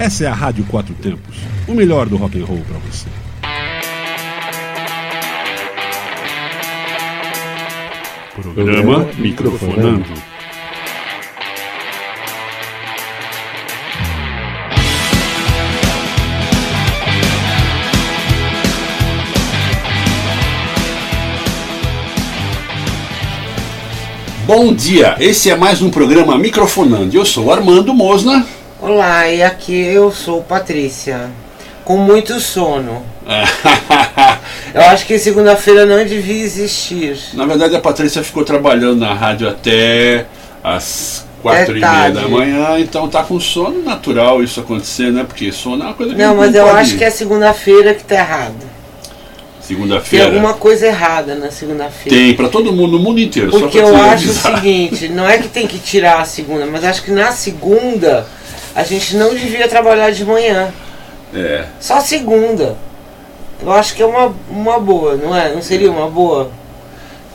Essa é a Rádio Quatro Tempos, o melhor do rock and roll para você. Programa Microfonando. Bom dia, esse é mais um programa Microfonando. Eu sou Armando Mosna. Olá, e aqui eu sou Patrícia, com muito sono. eu acho que segunda-feira não devia existir. Na verdade, a Patrícia ficou trabalhando na rádio até as quatro É e meia da manhã, então tá com sono natural isso acontecer, né? Porque sono é uma coisa que Não, mas eu pode- acho que é segunda-feira que tá errado. Tem segunda-feira. alguma coisa errada na segunda-feira. Tem para todo mundo, no mundo inteiro. Porque eu acho o avisar. seguinte, não é que tem que tirar a segunda, mas acho que na segunda a gente não devia trabalhar de manhã. É. Só segunda. Eu acho que é uma, uma boa, não é? Não seria uma boa?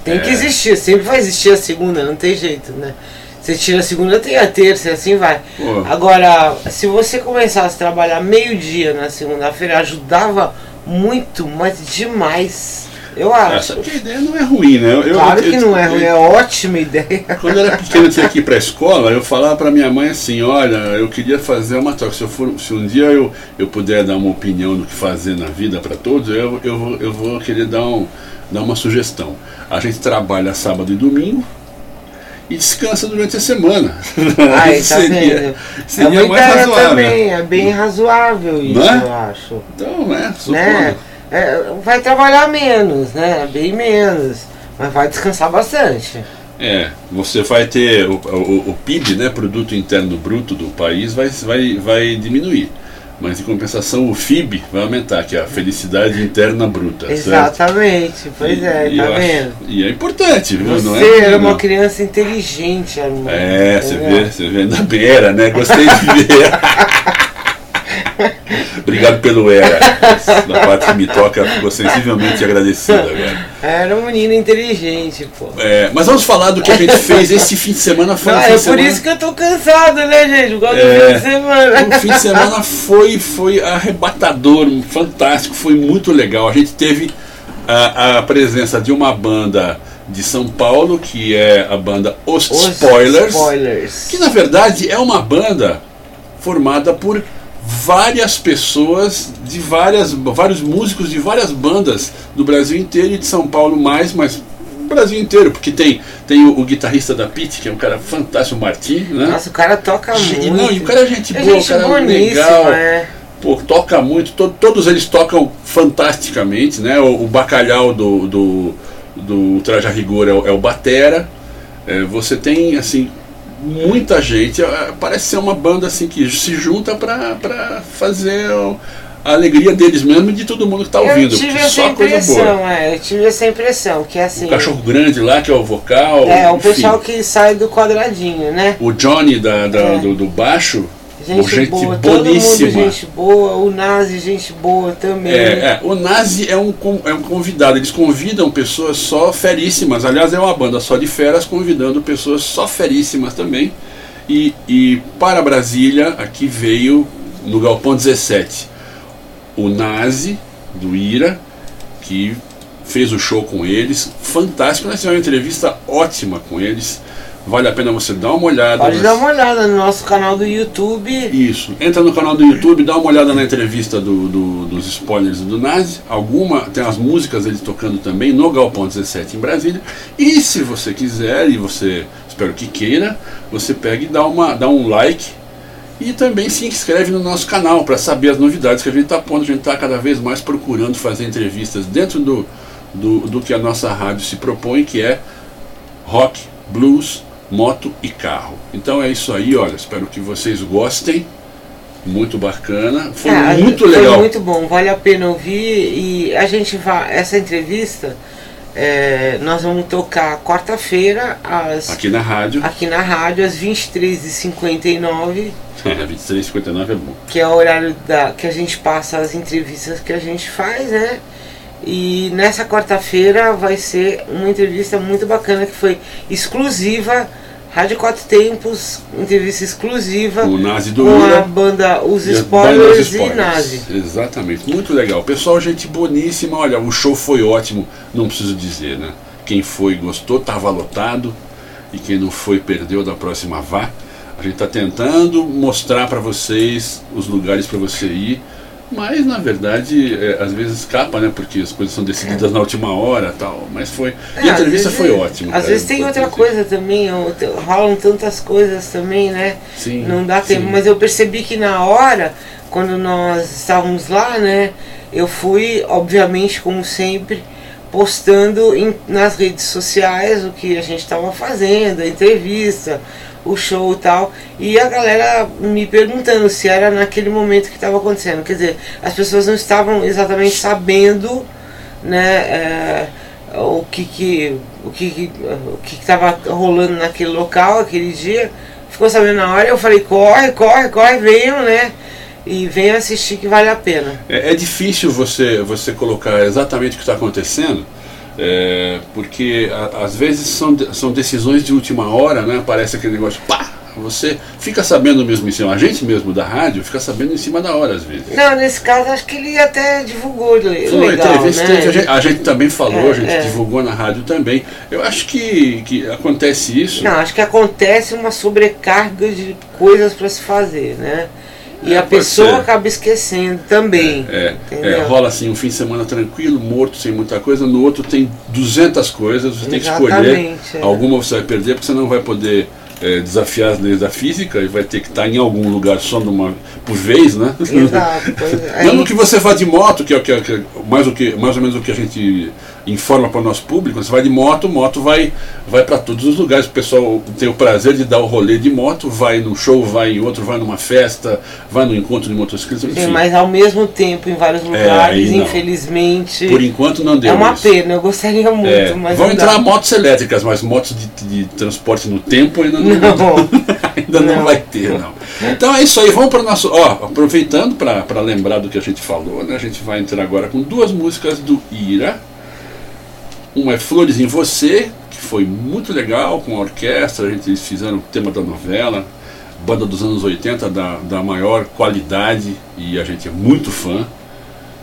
Tem que É. existir, sempre vai existir a segunda, não tem jeito, né? Você tira a segunda, tem a terça, e assim vai. Pô. Agora, se você começasse a trabalhar meio-dia na segunda-feira, ajudava muito, mas demais. Eu acho. Essa que a ideia não é ruim, né? Eu- Claro eu- que não é ruim, é ótima ideia. Quando eu era pequeno, eu tinha que ir para a escola, eu falava para minha mãe assim, olha, eu queria fazer uma troca. Se, eu for, se um dia eu, eu puder dar uma opinião do que fazer na vida para todos, eu, eu, vou, eu vou querer dar, um, dar uma sugestão. A gente trabalha sábado e domingo e descansa durante a semana. Isso tá seria, vendo? seria é uma mais ideia razoável. também, é bem razoável isso, Não é? eu acho. Então, né? Supondo. né? É, vai trabalhar menos, né? Bem menos. Mas vai descansar bastante. É, você vai ter o, o, o PIB, né, Produto Interno Bruto do país, vai, vai, vai diminuir. Mas em compensação o FIB vai aumentar, que é a felicidade interna bruta. certo? Exatamente, pois é, E tá eu acho- vendo? e é importante, viu? não Você é? era uma não. criança inteligente, Armando. É, você Entendeu? vê, você vê, ainda bem era, né? Gostei de ver. Obrigado pelo era. Da parte que me toca, ficou sensivelmente agradecido agora. Era um menino inteligente, pô. É, mas vamos falar do que a gente fez esse fim de semana. Foi um Ah, é por semana... isso que eu tô cansado, né, gente? Por causa É. do fim de semana. O fim de semana foi, foi arrebatador, fantástico, foi muito legal. A gente teve a, a presença de uma banda de São Paulo, que é a banda Os, Os Spoilers, Spoilers. que na verdade é uma banda formada por várias pessoas de várias vários músicos de várias bandas do Brasil inteiro e de São Paulo mais, mas Brasil inteiro, porque tem tem o, o guitarrista da Pit, que é um cara fantástico, o Martim, né? Nossa, o cara toca muito. não, e o cara é gente É boa, gente o cara é legal. é. Pô, toca muito, to- todos eles tocam fantasticamente, né? O, o bacalhau do, do, do Traja Rigor é, o- é o Batera. É, você tem, assim, muita gente. é, Parece ser uma banda assim que se junta pra, pra fazer o- a alegria deles mesmo e de todo mundo que tá ouvindo. Eu tive essa impressão, é. Eu tive essa impressão, que é assim. O cachorro grande lá, que é o vocal. É, o enfim. pessoal que sai do quadradinho, né? O Johnny da, da- É. do, do baixo. Gente, gente boa, todo boníssima. mundo gente boa, o Nazi gente boa também. É, é, o Nazi é um, é um convidado, eles convidam pessoas só feríssimas. Aliás, é uma banda só de feras convidando pessoas só feríssimas também. E, e para Brasília, aqui veio no Galpão 17 o Nazi do Ira, que fez o show com eles. Fantástico, nós tivemos uma entrevista ótima com eles. Vale a pena você dar uma olhada. Pode dar uma olhada no nosso canal do YouTube. isso. Entra no canal do YouTube, dá uma olhada na entrevista do, do- dos spoilers do Nazi. Alguma, tem as músicas dele tocando também no Galpão 17 em Brasília. E se você quiser, e você espero que queira, você pega e dá, uma, dá um like. E também se inscreve no nosso canal para saber as novidades que a gente está pondo. A gente está cada vez mais procurando fazer entrevistas dentro do, do, do que a nossa rádio se propõe, que é rock, blues, moto e carro. Então é isso aí, olha, espero que vocês gostem. Muito bacana. Foi É, muito legal. Foi muito bom, vale a pena ouvir. E a gente vai. Essa entrevista é, nós vamos tocar quarta-feira às Aqui na rádio. aqui na rádio às 23h59, 23,59 é bom. que é o horário da, que a gente passa as entrevistas que a gente faz, né? E nessa quarta-feira vai ser uma entrevista muito bacana que foi exclusiva Rádio Quatro Tempos, entrevista exclusiva O Nazi do com a Ira. banda Os a Spoilers e. Nazi. Exatamente, muito legal. Pessoal, gente boníssima. Olha, o show foi ótimo, não preciso dizer, né? Quem foi gostou, estava lotado. E quem não foi, perdeu da próxima vá. A gente está tentando mostrar para vocês os lugares para você ir. Mas na verdade, é, às vezes escapa, né? Porque as coisas são decididas na última hora tal. Mas foi. E É, a às entrevista vezes- foi ótima. Às cara, vezes tem outra importante. coisa também, te- rolam tantas coisas também, né? Sim, Não dá tempo. sim. Mas eu percebi que na hora, quando nós estávamos lá, né? Eu fui, obviamente, como sempre, postando em- nas redes sociais o que a gente estava fazendo, a entrevista, o show e tal. E a galera me perguntando se era naquele momento que estava acontecendo. Quer dizer, as pessoas não estavam exatamente sabendo, né? é, o que que o que o que estava rolando naquele local aquele dia ficou sabendo na hora eu falei corre corre corre venham né e venham assistir que vale a pena É, é difícil você, você colocar exatamente o que está acontecendo, é, porque a- às vezes são, são decisões de última hora, né? Parece aquele negócio, pá! Você fica sabendo mesmo em cima, a gente mesmo da rádio fica sabendo em cima da hora às vezes. não nesse caso acho que ele até divulgou Foi, legal teve, né teve, a, gente, a gente também falou, É, a gente é. divulgou na rádio também. Eu acho que, que acontece isso. não acho que acontece uma sobrecarga de coisas para se fazer né e É, a pode pessoa ser. acaba esquecendo também É, é, entendeu? rola assim um fim de semana tranquilo, morto, sem muita coisa, no outro tem 200 coisas, você tem que escolher. Exatamente, é. Alguma você vai perder porque você não vai poder é, desafiar as leis da física e vai ter que estar em algum lugar só numa, por vez, né? Exato, é. Mesmo que você vá de moto, que é, o que é- que é mais, o que, mais ou menos o que a gente informa para o nosso público, você vai de moto, moto vai, vai para todos os lugares. O pessoal tem o prazer de dar o rolê de moto, vai no show, vai em outro, vai numa festa, vai no encontro de motociclistas, Sim, mas ao mesmo tempo em vários aí lugares, não. infelizmente. Por enquanto não deu é uma isso. pena, eu gostaria muito, É, mas vão entrar dá. motos elétricas, mas motos de, de transporte no tempo ainda não, Não. ainda não, Não. vai ter, não. Então é isso aí, vamos para o nosso. Ó, aproveitando para lembrar do que a gente falou, né? A gente vai entrar agora com duas músicas do Ira. Uma é Flores em Você, que foi muito legal com a orquestra, eles fizeram o tema da novela, banda dos anos 80 da, da maior qualidade e a gente é muito fã.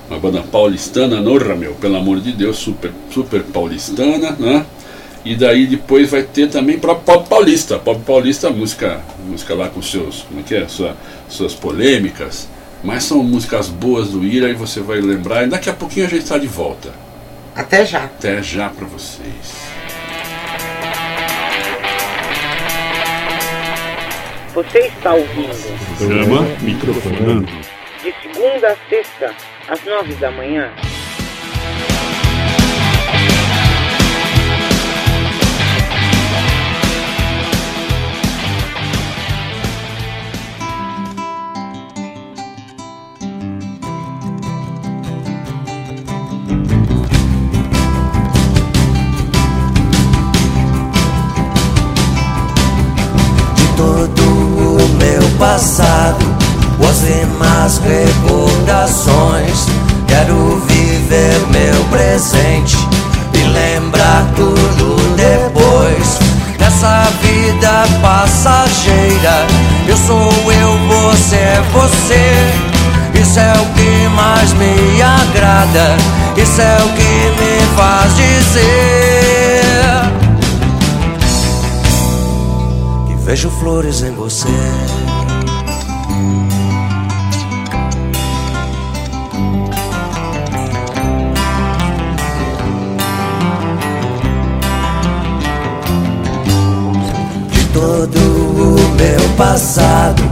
Uma banda paulistana, norra meu, pelo amor de Deus, super, super paulistana, né? E daí depois vai ter também para pop paulista, pop paulista, música, música lá com seus, como é que é, Sua, suas polêmicas, mas são músicas boas do Ira e você vai lembrar. E daqui a pouquinho a gente está de volta. Até já. Até já para vocês. Você está ouvindo Programa Microfonando. de segunda a sexta, às nove da manhã. Passado, você mais recordações. Quero viver meu presente e lembrar tudo depois. Nessa vida passageira, eu sou eu, você é você. Isso é o que mais me agrada, isso é o que me faz dizer. que vejo flores em você. Todo o meu passado,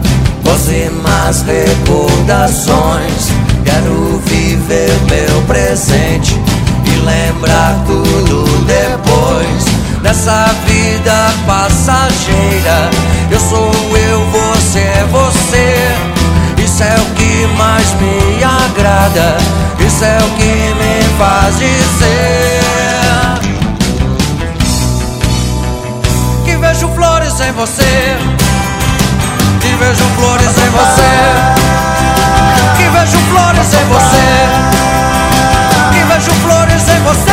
mais recordações. Quero viver meu presente e lembrar tudo depois. Nessa vida passageira, eu sou eu, você é você. Isso é o que mais me agrada, isso é o que me faz dizer. Flores em você, que vejo flores em você, que vejo flores em você, que vejo flores em você.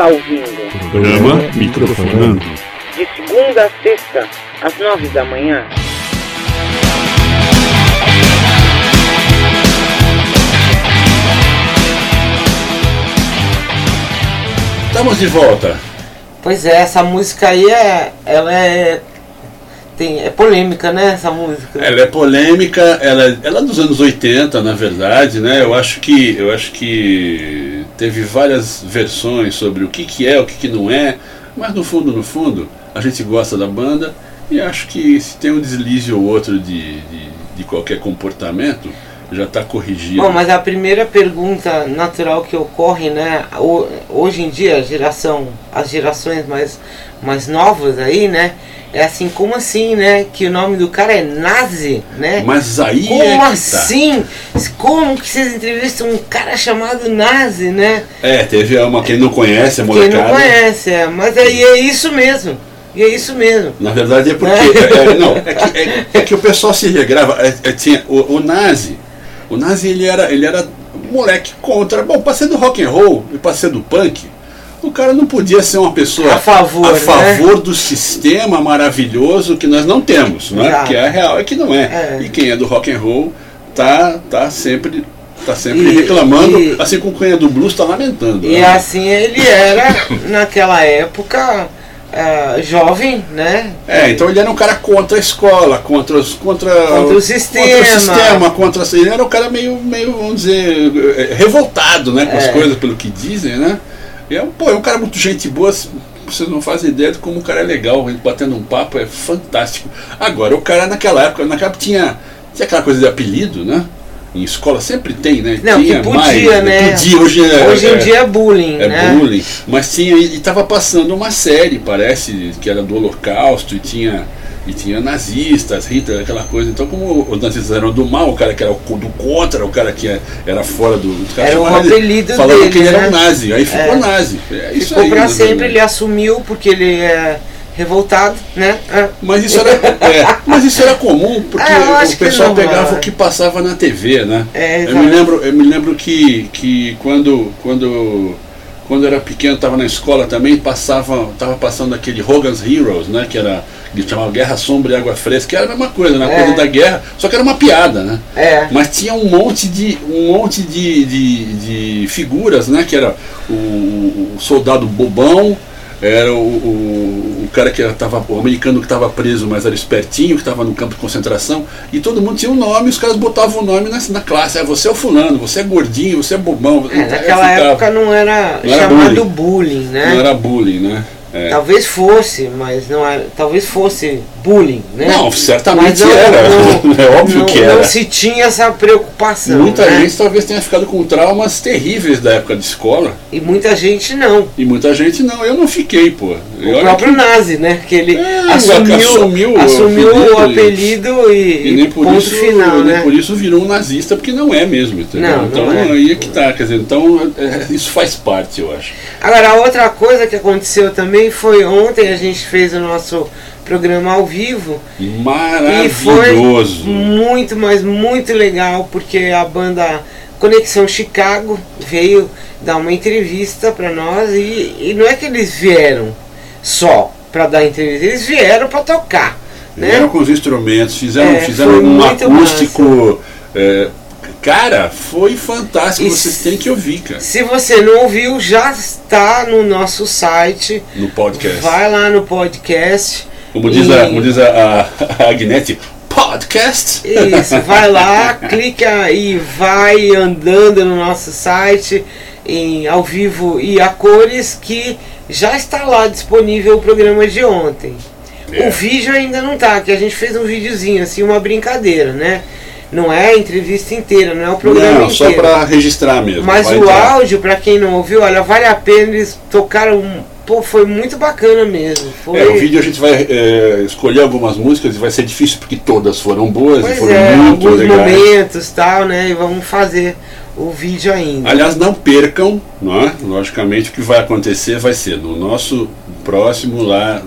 está ouvindo. Programa Microfonando. De segunda a sexta, às nove da manhã. Estamos de volta. Pois é, essa música aí é, ela é tem, é polêmica, né, essa música? Ela é polêmica, ela, ela é dos anos 80, na verdade, né? Eu acho que eu acho que teve várias versões sobre o que, que é, o que, que não é, mas no fundo, no fundo, a gente gosta da banda e acho que se tem um deslize ou outro de, de, de qualquer comportamento, já está corrigido. Bom, mas a primeira pergunta natural que ocorre, né? ho- Hoje em dia, a geração, as gerações mais, mais novas aí, né? É assim, como assim, né? Que o nome do cara é Nazi, né? Mas aí Como é que tá. assim? Como que vocês entrevistam um cara chamado Nazi, né? É, teve uma, quem não conhece, a Quem molecada. não conhece, é. Mas aí é isso mesmo. E é isso mesmo. Na verdade é porque. é, é, não, é que, é- é que o pessoal se regrava. é- é, tinha, o, o Nazi, o Nazi ele era, ele era moleque contra. Bom, pra ser do rock and roll e pra ser do punk, o cara não podia ser uma pessoa A favor, a né? favor do sistema maravilhoso que nós não temos, é? Exato. Que a real é que não é. É. E quem é do rock and roll tá, tá sempre. Tá sempre E- reclamando, e- assim como quem é do blues tá lamentando. E né? assim ele era, naquela época, é, jovem, né? É, então ele era um cara contra a escola, contra os contra, Contra o sistema. contra o sistema, contra ele era um cara meio, meio vamos dizer, eh, revoltado, né, com as É. coisas pelo que dizem, né? E é, pô, é um cara muito gente boa, vocês não fazem ideia de como o cara é legal, ele batendo um papo é fantástico. Agora, o cara naquela época, naquela época tinha, tinha aquela coisa de apelido, né? Em escola sempre tem, né? Não, tinha que podia, né? Podia, hoje, é, Hoje em é- dia é bullying, é né? bullying. Mas tinha, e estava passando uma série, parece, que era do Holocausto, e tinha, e tinha nazistas, Hitler, aquela coisa. Então, como os nazistas eram do mal, o cara que era do contra, o cara que é- era fora do. Os caras Era ele- apelido Falando dele, que ele era né? um nazi. Aí ficou É. nazi. É isso Ficou pra né, sempre, né? ele assumiu porque ele é revoltado, né? É. Mas isso era, é, mas isso era comum, porque Ah, acho o pessoal não, pegava o que passava na TV, né? É, eu, me lembro, eu me lembro que, que quando, quando, quando eu era pequeno, estava na escola também, passava, tava passando aquele Hogan's Heroes, né? Que era que chamava Guerra Sombra e Água Fresca, que era a mesma coisa, né? É. Coisa da guerra, só que era uma piada, né? É. Mas tinha um monte de, um monte de, de, de figuras, né? Que era o, o soldado bobão, era o, o, o cara que estava, o americano que estava preso, mas era espertinho, que estava no campo de concentração, e todo mundo tinha um nome, os caras botavam o nome na, na classe. Ah, você é o fulano, você é gordinho, você é bobão. É, naquela época não era, Não era chamado bullying, né? Não era bullying, né? É. Talvez fosse, mas não era. Talvez fosse bullying, né? Não, certamente não- era. não- é óbvio não- que era. Não se tinha essa preocupação. Muita né? gente talvez tenha ficado com traumas terríveis da época de escola. E muita gente não. E muita gente não, eu não fiquei, pô. E O próprio que- Nazi, né? Que ele É, assumiu, assumiu o assumiu o apelido apelido e, E nem por, ponto isso, final, nem né? por isso virou um nazista, porque não é mesmo, entendeu? Não, não então é. aí é que tá, quer dizer, então é, isso faz parte, eu acho. Agora, outra coisa que aconteceu também foi ontem a gente fez o nosso programa ao vivo e foi Maravilhoso. muito, mas muito legal porque a banda Conexão Chicago veio dar uma entrevista para nós e, e não é que eles vieram só para dar entrevista, eles vieram para tocar, Vieram né? com os instrumentos, fizeram, É, fizeram um acústico. é, cara, foi fantástico, E vocês têm que ouvir, cara, Se você não ouviu, já está no nosso site. no podcast. Vai lá no podcast. Como diz, e- a, como diz a, a, a Agnete, podcast. Isso, vai lá, clica e vai andando no nosso site em ao vivo e a cores que já está lá disponível o programa de ontem. É. O vídeo ainda não tá, que a gente fez um videozinho assim, uma brincadeira, né? Não é a entrevista inteira, não é o programa Não, só inteiro. pra registrar mesmo. Mas o entrar. áudio, pra quem não ouviu, olha, vale a pena, eles tocaram, pô, foi muito bacana mesmo. Foi, É, o vídeo a gente vai é, escolher algumas músicas e vai ser difícil porque todas foram boas e Pois foram é, muito alguns legais. momentos tal, né? E vamos fazer o vídeo ainda. Aliás, não percam, não é? logicamente o que vai acontecer vai ser no nosso próximo lá,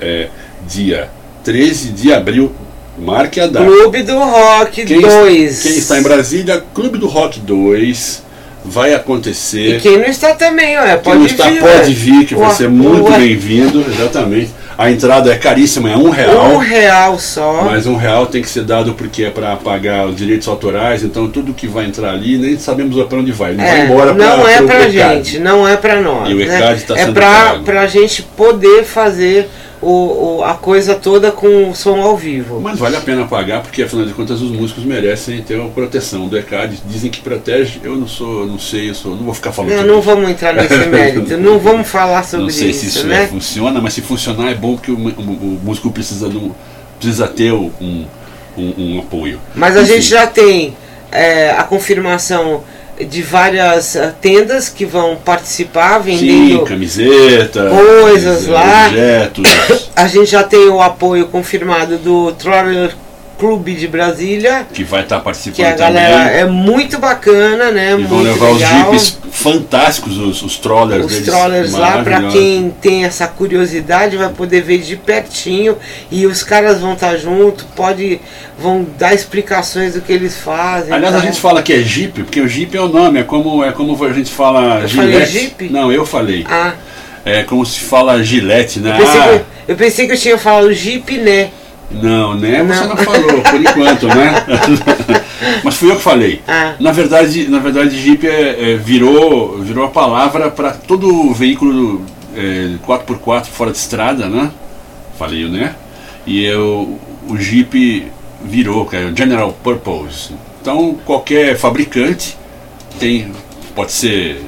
é, dia 13 de abril, marque a data. Clube do Rock Quem, 2. quem está em Brasília, Clube do Rock 2, vai acontecer. E quem não está também, Quem pode não está vir. pode ué. vir, que vai Ué, ser muito bem-vindo, exatamente. A entrada é caríssima, é um real. Um real só. Mas um real tem que ser dado porque é para pagar os direitos autorais, então tudo que vai entrar ali nem sabemos para onde vai. Ele vai É, embora pra, não é ECAD. gente, não é pra nós. E o né? ECAD tá é sendo pra, pago. pra gente poder fazer o, o- a coisa toda com o som ao vivo. Mas vale a pena pagar, porque afinal de contas os músicos merecem ter uma proteção do ECAD. Dizem que protege, eu não sou, não sei, eu sou, não vou ficar falando Não, não isso. vamos entrar nesse mérito, não vamos falar sobre Não sei isso, se isso né? é, funciona, mas se funcionar é bom porque o, o- músico precisa, um- precisa ter um, um, um apoio. Mas a Enfim, gente já tem é, a confirmação de várias eh, tendas que vão participar Sim, vendendo. camiseta, coisas eh, lá. objetos, A gente já tem o apoio confirmado do Troller Clube de Brasília, que vai estar que a participando galera também. é muito bacana, né? E vão levar os legal. jipes fantásticos, os, os trollers Os deles. trollers lá, pra maravilhosos. quem tem essa curiosidade, vai poder ver de pertinho e os caras vão estar junto, pode, vão dar explicações do que eles fazem. Aliás, a tá? gente fala que é Jeep, porque o Jeep é o nome, é como, é como a gente fala Eu falei. Jeep? Não, eu falei. Ah, É como se fala Gillette, né? eu pensei, Ah, que, eu pensei que eu tinha falado Jeep, né? Não, né? Você Não. não falou, por enquanto, né? Mas fui eu que falei. Ah. Na verdade, na verdade Jeep é, é, virou, virou a palavra para todo veículo é, 4x4 fora de estrada, né? Falei, né? E eu, o Jeep virou, que é o General Purpose. Então, qualquer fabricante tem, pode ser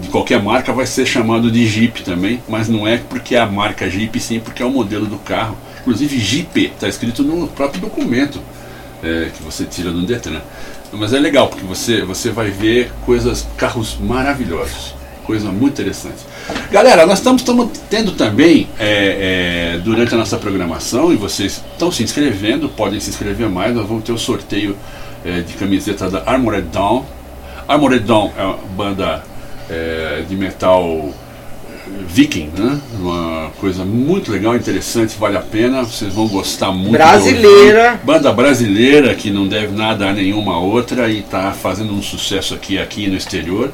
de qualquer marca, vai ser chamado de Jeep também, mas não é porque é a marca Jeep, sim porque é o modelo do carro. Inclusive Jeep está escrito no próprio documento é, que você tira no Detran. Mas é legal porque você, você vai ver coisas, carros maravilhosos, coisa muito interessante. Galera, nós estamos, tendo também é, é, durante a nossa programação e vocês estão se inscrevendo, podem se inscrever mais. Nós vamos ter o sorteio é, de camiseta da Armored Dawn. Armored Dawn é uma banda é, de metal Viking, né? Uma coisa muito legal, interessante, vale a pena. Vocês vão gostar muito. Brasileira. Banda brasileira que não deve nada a nenhuma outra e está fazendo um sucesso aqui, aqui no exterior.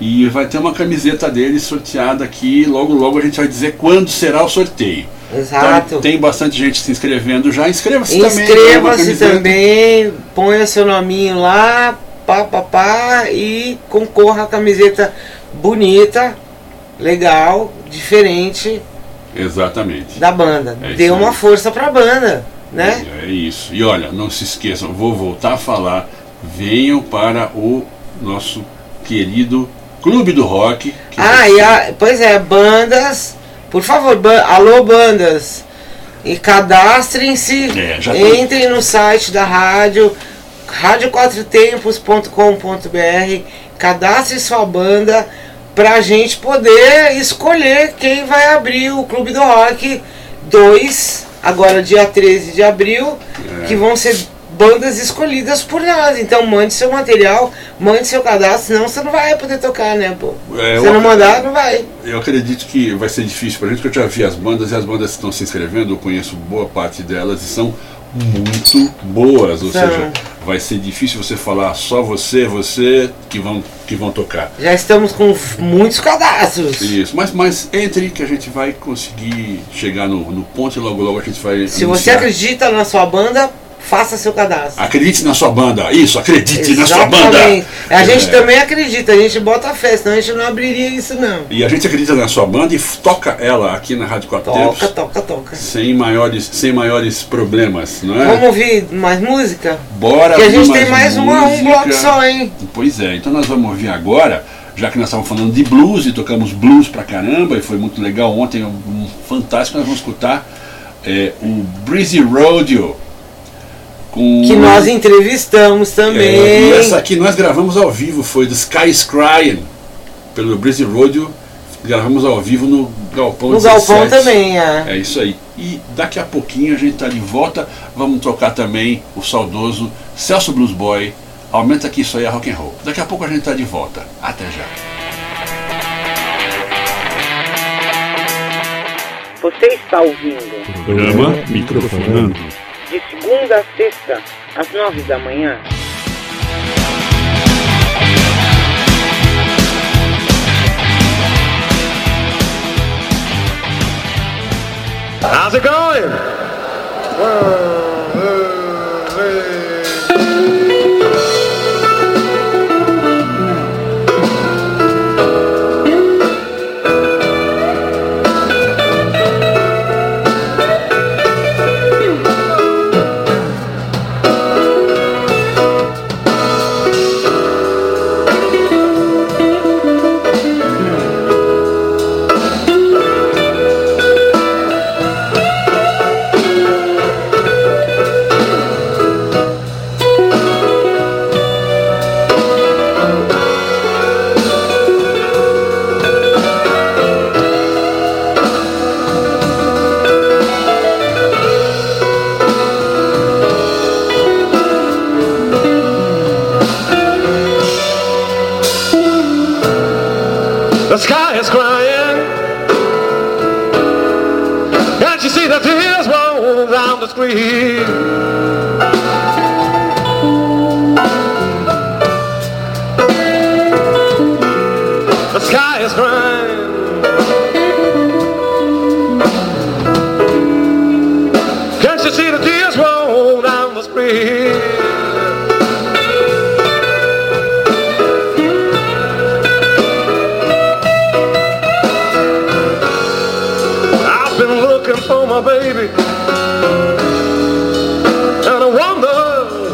E vai ter uma camiseta deles sorteada aqui. Logo, logo a gente vai dizer quando será o sorteio. Exato. Então, tem bastante gente se inscrevendo já. Inscreva-se também. Inscreva-se também, ponha seu nominho lá, pá, pá, pá, e concorra a camiseta bonita, legal, diferente Exatamente. da banda. É Dê uma aí. força pra banda, né? É isso. E olha, não se esqueçam, vou voltar a falar. Venham para o nosso querido Clube do Rock. Ah, e a, pois é, bandas, por favor, ban- alô bandas, e cadastrem-se, É, entrem no site da rádio, radioquatrotempos.com.br, cadastre sua banda pra gente poder escolher quem vai abrir o Clube do Rock 2, agora dia 13 de abril, É. que vão ser bandas escolhidas por nós. Então mande seu material, mande seu cadastro, senão você não vai poder tocar, né, pô? É, Se não mandar, não vai. Eu acredito que vai ser difícil pra gente, porque eu já vi as bandas e as bandas que estão se inscrevendo, eu conheço boa parte delas e são muito boas, ou São. seja, vai ser difícil você falar só você, você que vão, que vão tocar. Já estamos com muitos cadastros. Isso, mas, mas entre que a gente vai conseguir chegar no, no ponto e logo logo a gente vai. Se você anunciar. acredita na sua banda, faça seu cadastro. Acredite na sua banda, isso, acredite na sua banda. Exatamente. A gente É. também acredita, a gente bota fé, senão a gente não abriria isso não. E a gente acredita na sua banda e toca ela aqui na Rádio Quatro Toca, Tempos toca, toca. sem maiores, sem maiores problemas, não é? Vamos ouvir mais música? Bora Porque a gente tem mais uma, um bloco só, hein? Pois é, então nós vamos ouvir agora, já que nós estávamos falando de blues e tocamos blues pra caramba, e foi muito legal ontem, um, um fantástico, nós vamos escutar é, o Breezy Rodeo. Com Que nós entrevistamos É, também. e essa aqui nós gravamos ao vivo, foi do Sky is Crying, pelo Breezy Rodeo, gravamos ao vivo no Galpão no Galpão 17. também, é. É isso aí. E daqui a pouquinho a gente tá de volta. Vamos tocar também o saudoso Celso Blues Boy. Aumenta aqui isso aí é rock and roll. Daqui a pouco a gente tá de volta. Até já. Você está ouvindo Programa Microfonando. De segunda a sexta, às nove da manhã. How's it going? está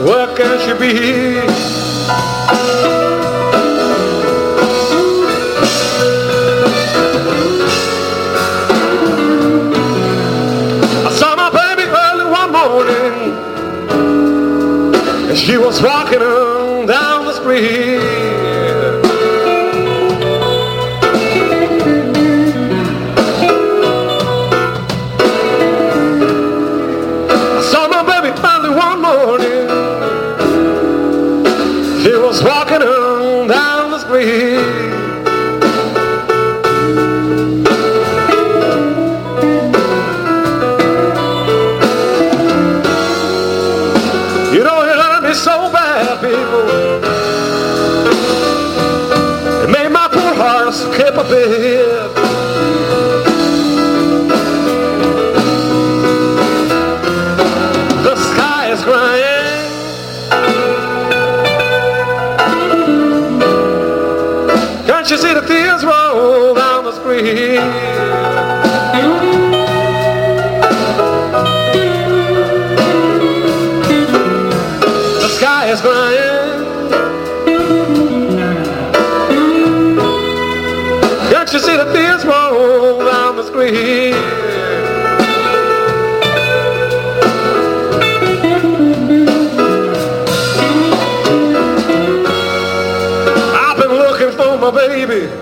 where can she be? I saw my baby early one morning, and she was walking down the street. Can't you see the tears roll down the screen? I've been looking for my baby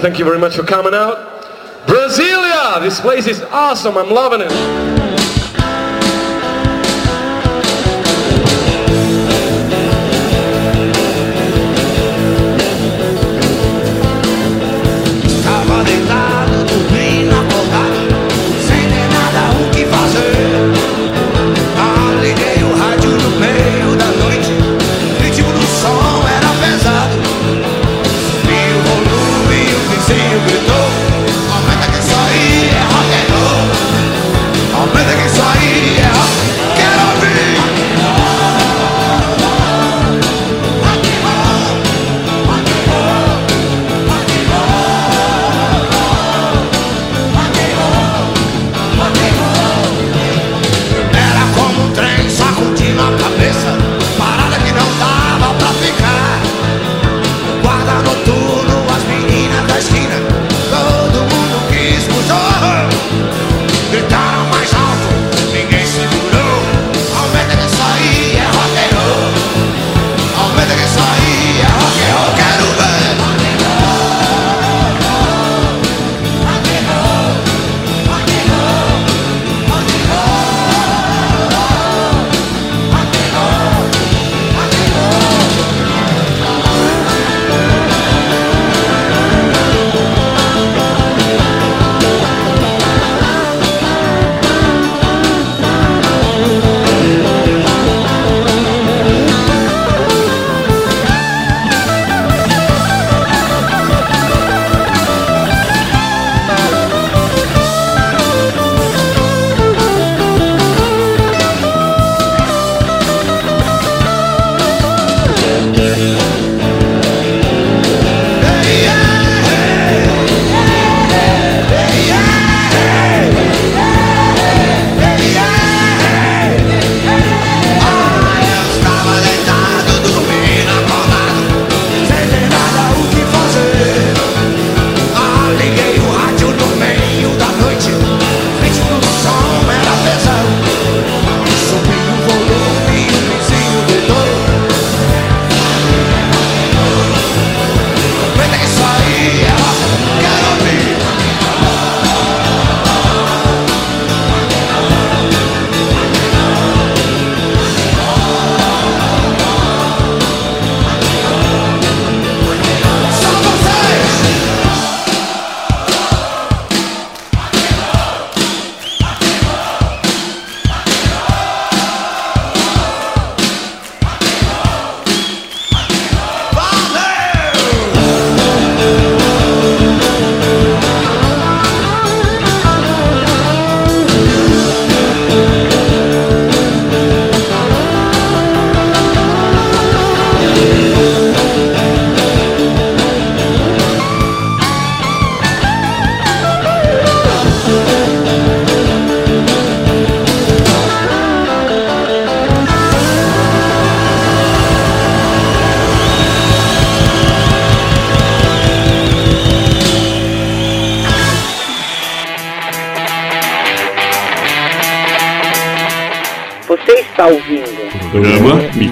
thank you very much for coming out. Brasilia! This place is awesome, I'm loving it.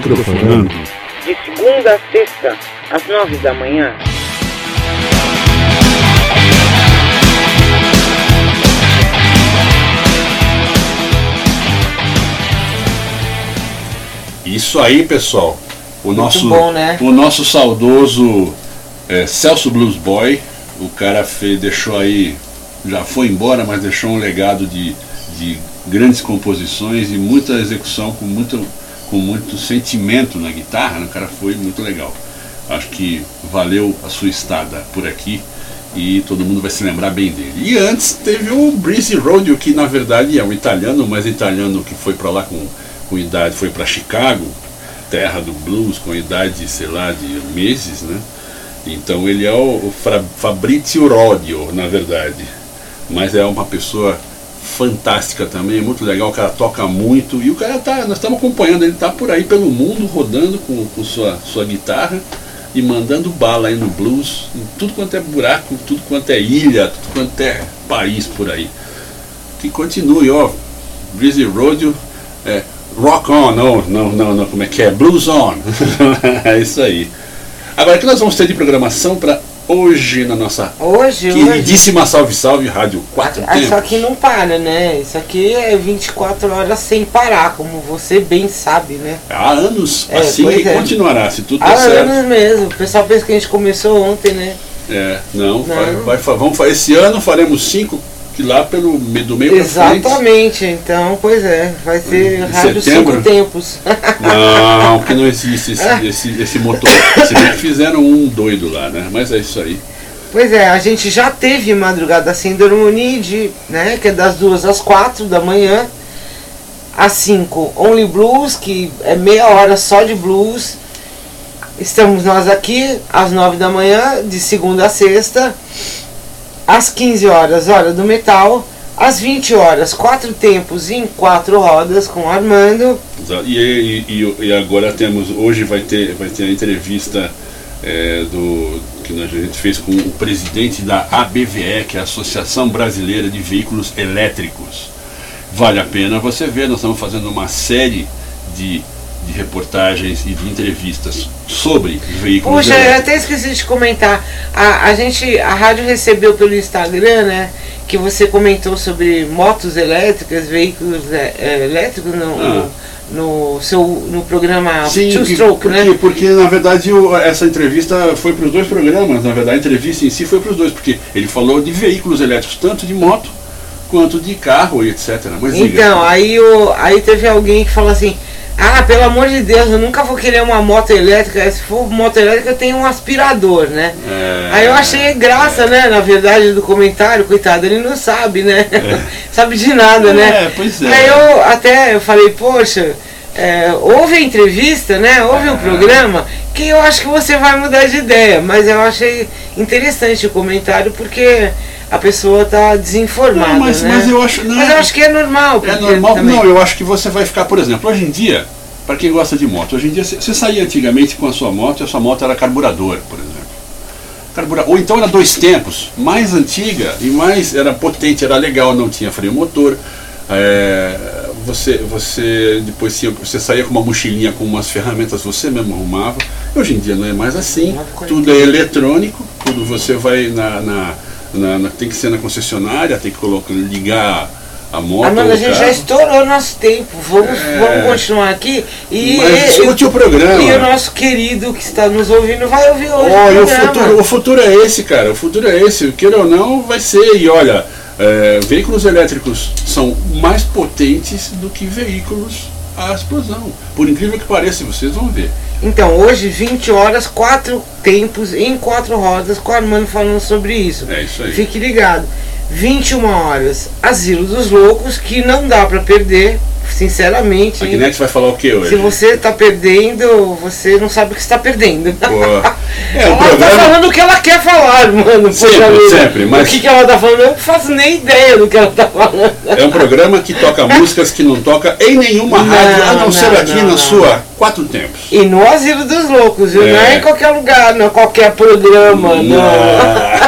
Microfonando. De segunda a sexta, às nove da manhã. Isso aí, pessoal. O nosso, bom, né? o nosso saudoso é, Celso Blues Boy, o cara fez, deixou aí, já foi embora, mas deixou um legado de, de grandes composições e muita execução com muito, com muito sentimento na guitarra. né? O cara foi muito legal. Acho que valeu a sua estada por aqui e todo mundo vai se lembrar bem dele. E antes teve o Breezy Rodeo, que na verdade é um italiano, mas italiano que foi para lá com, com idade, foi para Chicago, terra do blues, com idade, sei lá, de meses, né? Então ele é o, Fabrizio Rodio, na verdade. Mas é uma pessoa fantástica também, muito legal, o cara toca muito e o cara tá, nós estamos acompanhando, ele tá por aí pelo mundo rodando com, com sua, sua guitarra e mandando bala aí no blues, em tudo quanto é buraco, tudo quanto é ilha, tudo quanto é país por aí. Que continue, ó, Breezy Rodeo, é, rock on, não, não, não, não, como é que é? Blues on. é isso aí. Agora, o que nós vamos ter de programação para hoje na nossa Hoje, hoje. queridíssima Salve Salve Rádio 4 Ah, Tempos? aqui não para, né? Isso aqui é 24 horas sem parar, como você bem sabe, né? Há anos, É, assim que é. continuará, se tudo Há der certo. anos mesmo. O pessoal pensa que a gente começou ontem, né? É, não, Não. Vai, vai, vamos, esse ano faremos cinco, que lá pelo me- do meio para frente. Exatamente. Então, pois é. Vai ser Rádio setembro? Cinco Tempos. Não, porque não existe esse, esse, esse motor. Se bem que fizeram um doido lá, né? Mas é isso aí. Pois é, a gente já teve Madrugada Sem Dormir, de, né, que é das duas às quatro da manhã. Às 5, Only Blues, que é meia hora só de blues. Estamos nós aqui às 9 da manhã, de segunda a sexta. Às 15 horas, hora do metal. Às 20 horas, quatro tempos em quatro rodas com o Armando. E, e, e- agora temos, hoje vai ter, vai ter a entrevista é, do que a gente fez com o presidente da ABVE, que é a Associação Brasileira de Veículos Elétricos. Vale a pena você ver, nós estamos fazendo uma série de, de reportagens e de entrevistas sobre veículos Puxa, eu elétricos. até esqueci de comentar. A, a gente, a rádio recebeu pelo Instagram, né? Que você comentou sobre motos elétricas, veículos é, é, elétricos no, Ah. no, seu no programa Sim, Two Stroke, porque, né? porque na verdade essa entrevista foi para os dois programas, na verdade a entrevista em si foi para os dois, porque ele falou de veículos elétricos, tanto de moto quanto de carro e etc. Mas. Então, aí, o, aí teve alguém que falou assim. Ah, pelo amor de Deus, eu nunca vou querer uma moto elétrica. Se for moto elétrica, eu tenho um aspirador, né? É. Aí eu achei graça, né? Na verdade, do comentário, coitado, ele não sabe, né? sabe de nada, né? É, pois é. Aí eu até eu falei, poxa, é, ouve a entrevista, né? Ouve É. o programa, que eu acho que você vai mudar de ideia. Mas eu achei interessante o comentário porque a pessoa tá desinformada. Não, mas, né? mas eu acho. Não, Mas eu acho que é normal. é normal. também- Não, eu acho que você vai ficar, por exemplo, hoje em dia, para quem gosta de moto, hoje em dia você você saía antigamente com a sua moto e a sua moto era carburador, por exemplo. Carbura- Ou então era dois tempos, mais antiga e mais era potente, era legal, não tinha freio motor. é, você, você depois tinha- você saía com uma mochilinha com umas ferramentas, você mesmo arrumava. Hoje em dia não é mais assim, tudo é eletrônico, tudo você vai na, na- na- na- tem que ser na concessionária, tem que colocar, ligar a moto. Ou a gente já estourou nosso tempo. Vamos, É. vamos continuar aqui. E, Mas escute o programa. e o nosso querido que está nos ouvindo vai ouvir hoje. Olha, o o futuro, o futuro é esse, cara. O futuro é esse. Queira ou não, vai ser. E olha, é, veículos elétricos são mais potentes do que veículos a explosão. Por incrível que pareça, vocês vão ver. Então, hoje, 20 horas, quatro tempos em quatro rodas, com o Armando falando sobre isso. É isso aí. Fique ligado. 21 horas, Asilo dos Loucos, que não dá pra perder, sinceramente. A Guinex vai falar o que hoje? Se você tá perdendo, você não sabe o que está perdendo. Pô, é, o ela tá programa. falando o que ela quer falar, mano. Sempre, sempre, mas- O que, que ela tá falando? Eu não faço nem ideia do que ela tá falando. É um programa que toca músicas que não toca em nenhuma Não, rádio, a não, não, ser aqui não, na sua Quatro Tempos. E no Asilo dos Loucos, viu? É. Não é em qualquer lugar, não é qualquer programa, não.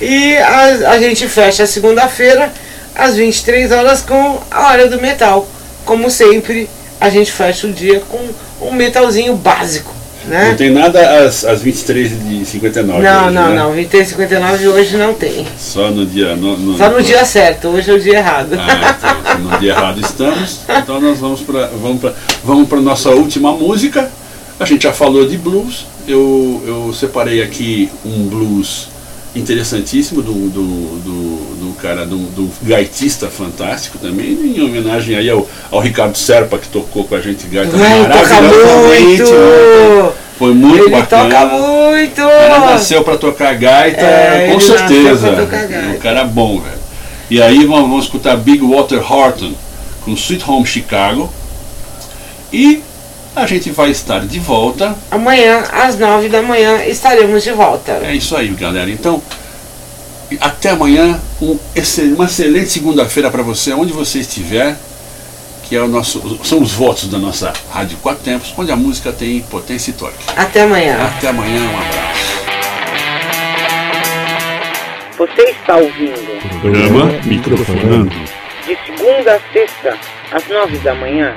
E a, a gente fecha segunda-feira, às 23 horas, com a Hora do Metal. como sempre, a gente fecha o dia com um metalzinho básico, né? Não tem nada às, às 23h59. Não, hoje, não, né? não. 2359 hoje não tem. Só no dia. No, no- Só no dia certo, hoje é o dia errado. Ah, então, no dia errado estamos. Então nós vamos para vamos pra, vamos pra nossa última música. A gente já falou de blues. Eu, eu separei aqui um blues interessantíssimo do, do, do, do cara, do, do gaitista fantástico também, em homenagem aí ao, ao Ricardo Serpa que tocou com a gente gaita Vai, toca muito! né? Foi muito Ele bacana. toca muito! Cara nasceu pra tocar gaita, É, com ele certeza. gaita. Um cara bom, velho. E aí vamos, vamos escutar Big Water Horton com Sweet Home Chicago. E a gente vai estar de volta. Amanhã, às 9 da manhã, estaremos de volta. É isso aí, galera. Então, até amanhã. Um excel- uma excelente segunda-feira para você, onde você estiver. Que é o nosso, são os votos da nossa Rádio Quatro Tempos, onde a música tem potência e torque. Até amanhã. Até amanhã, um abraço. Você está ouvindo Programa Microfonando. de segunda a sexta, às 9 da manhã.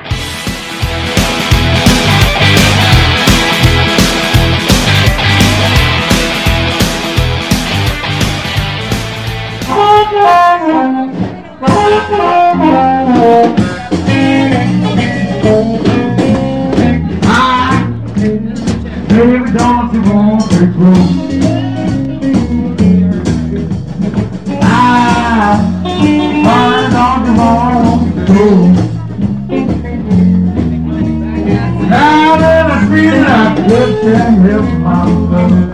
Now that I feel like just can't help myself.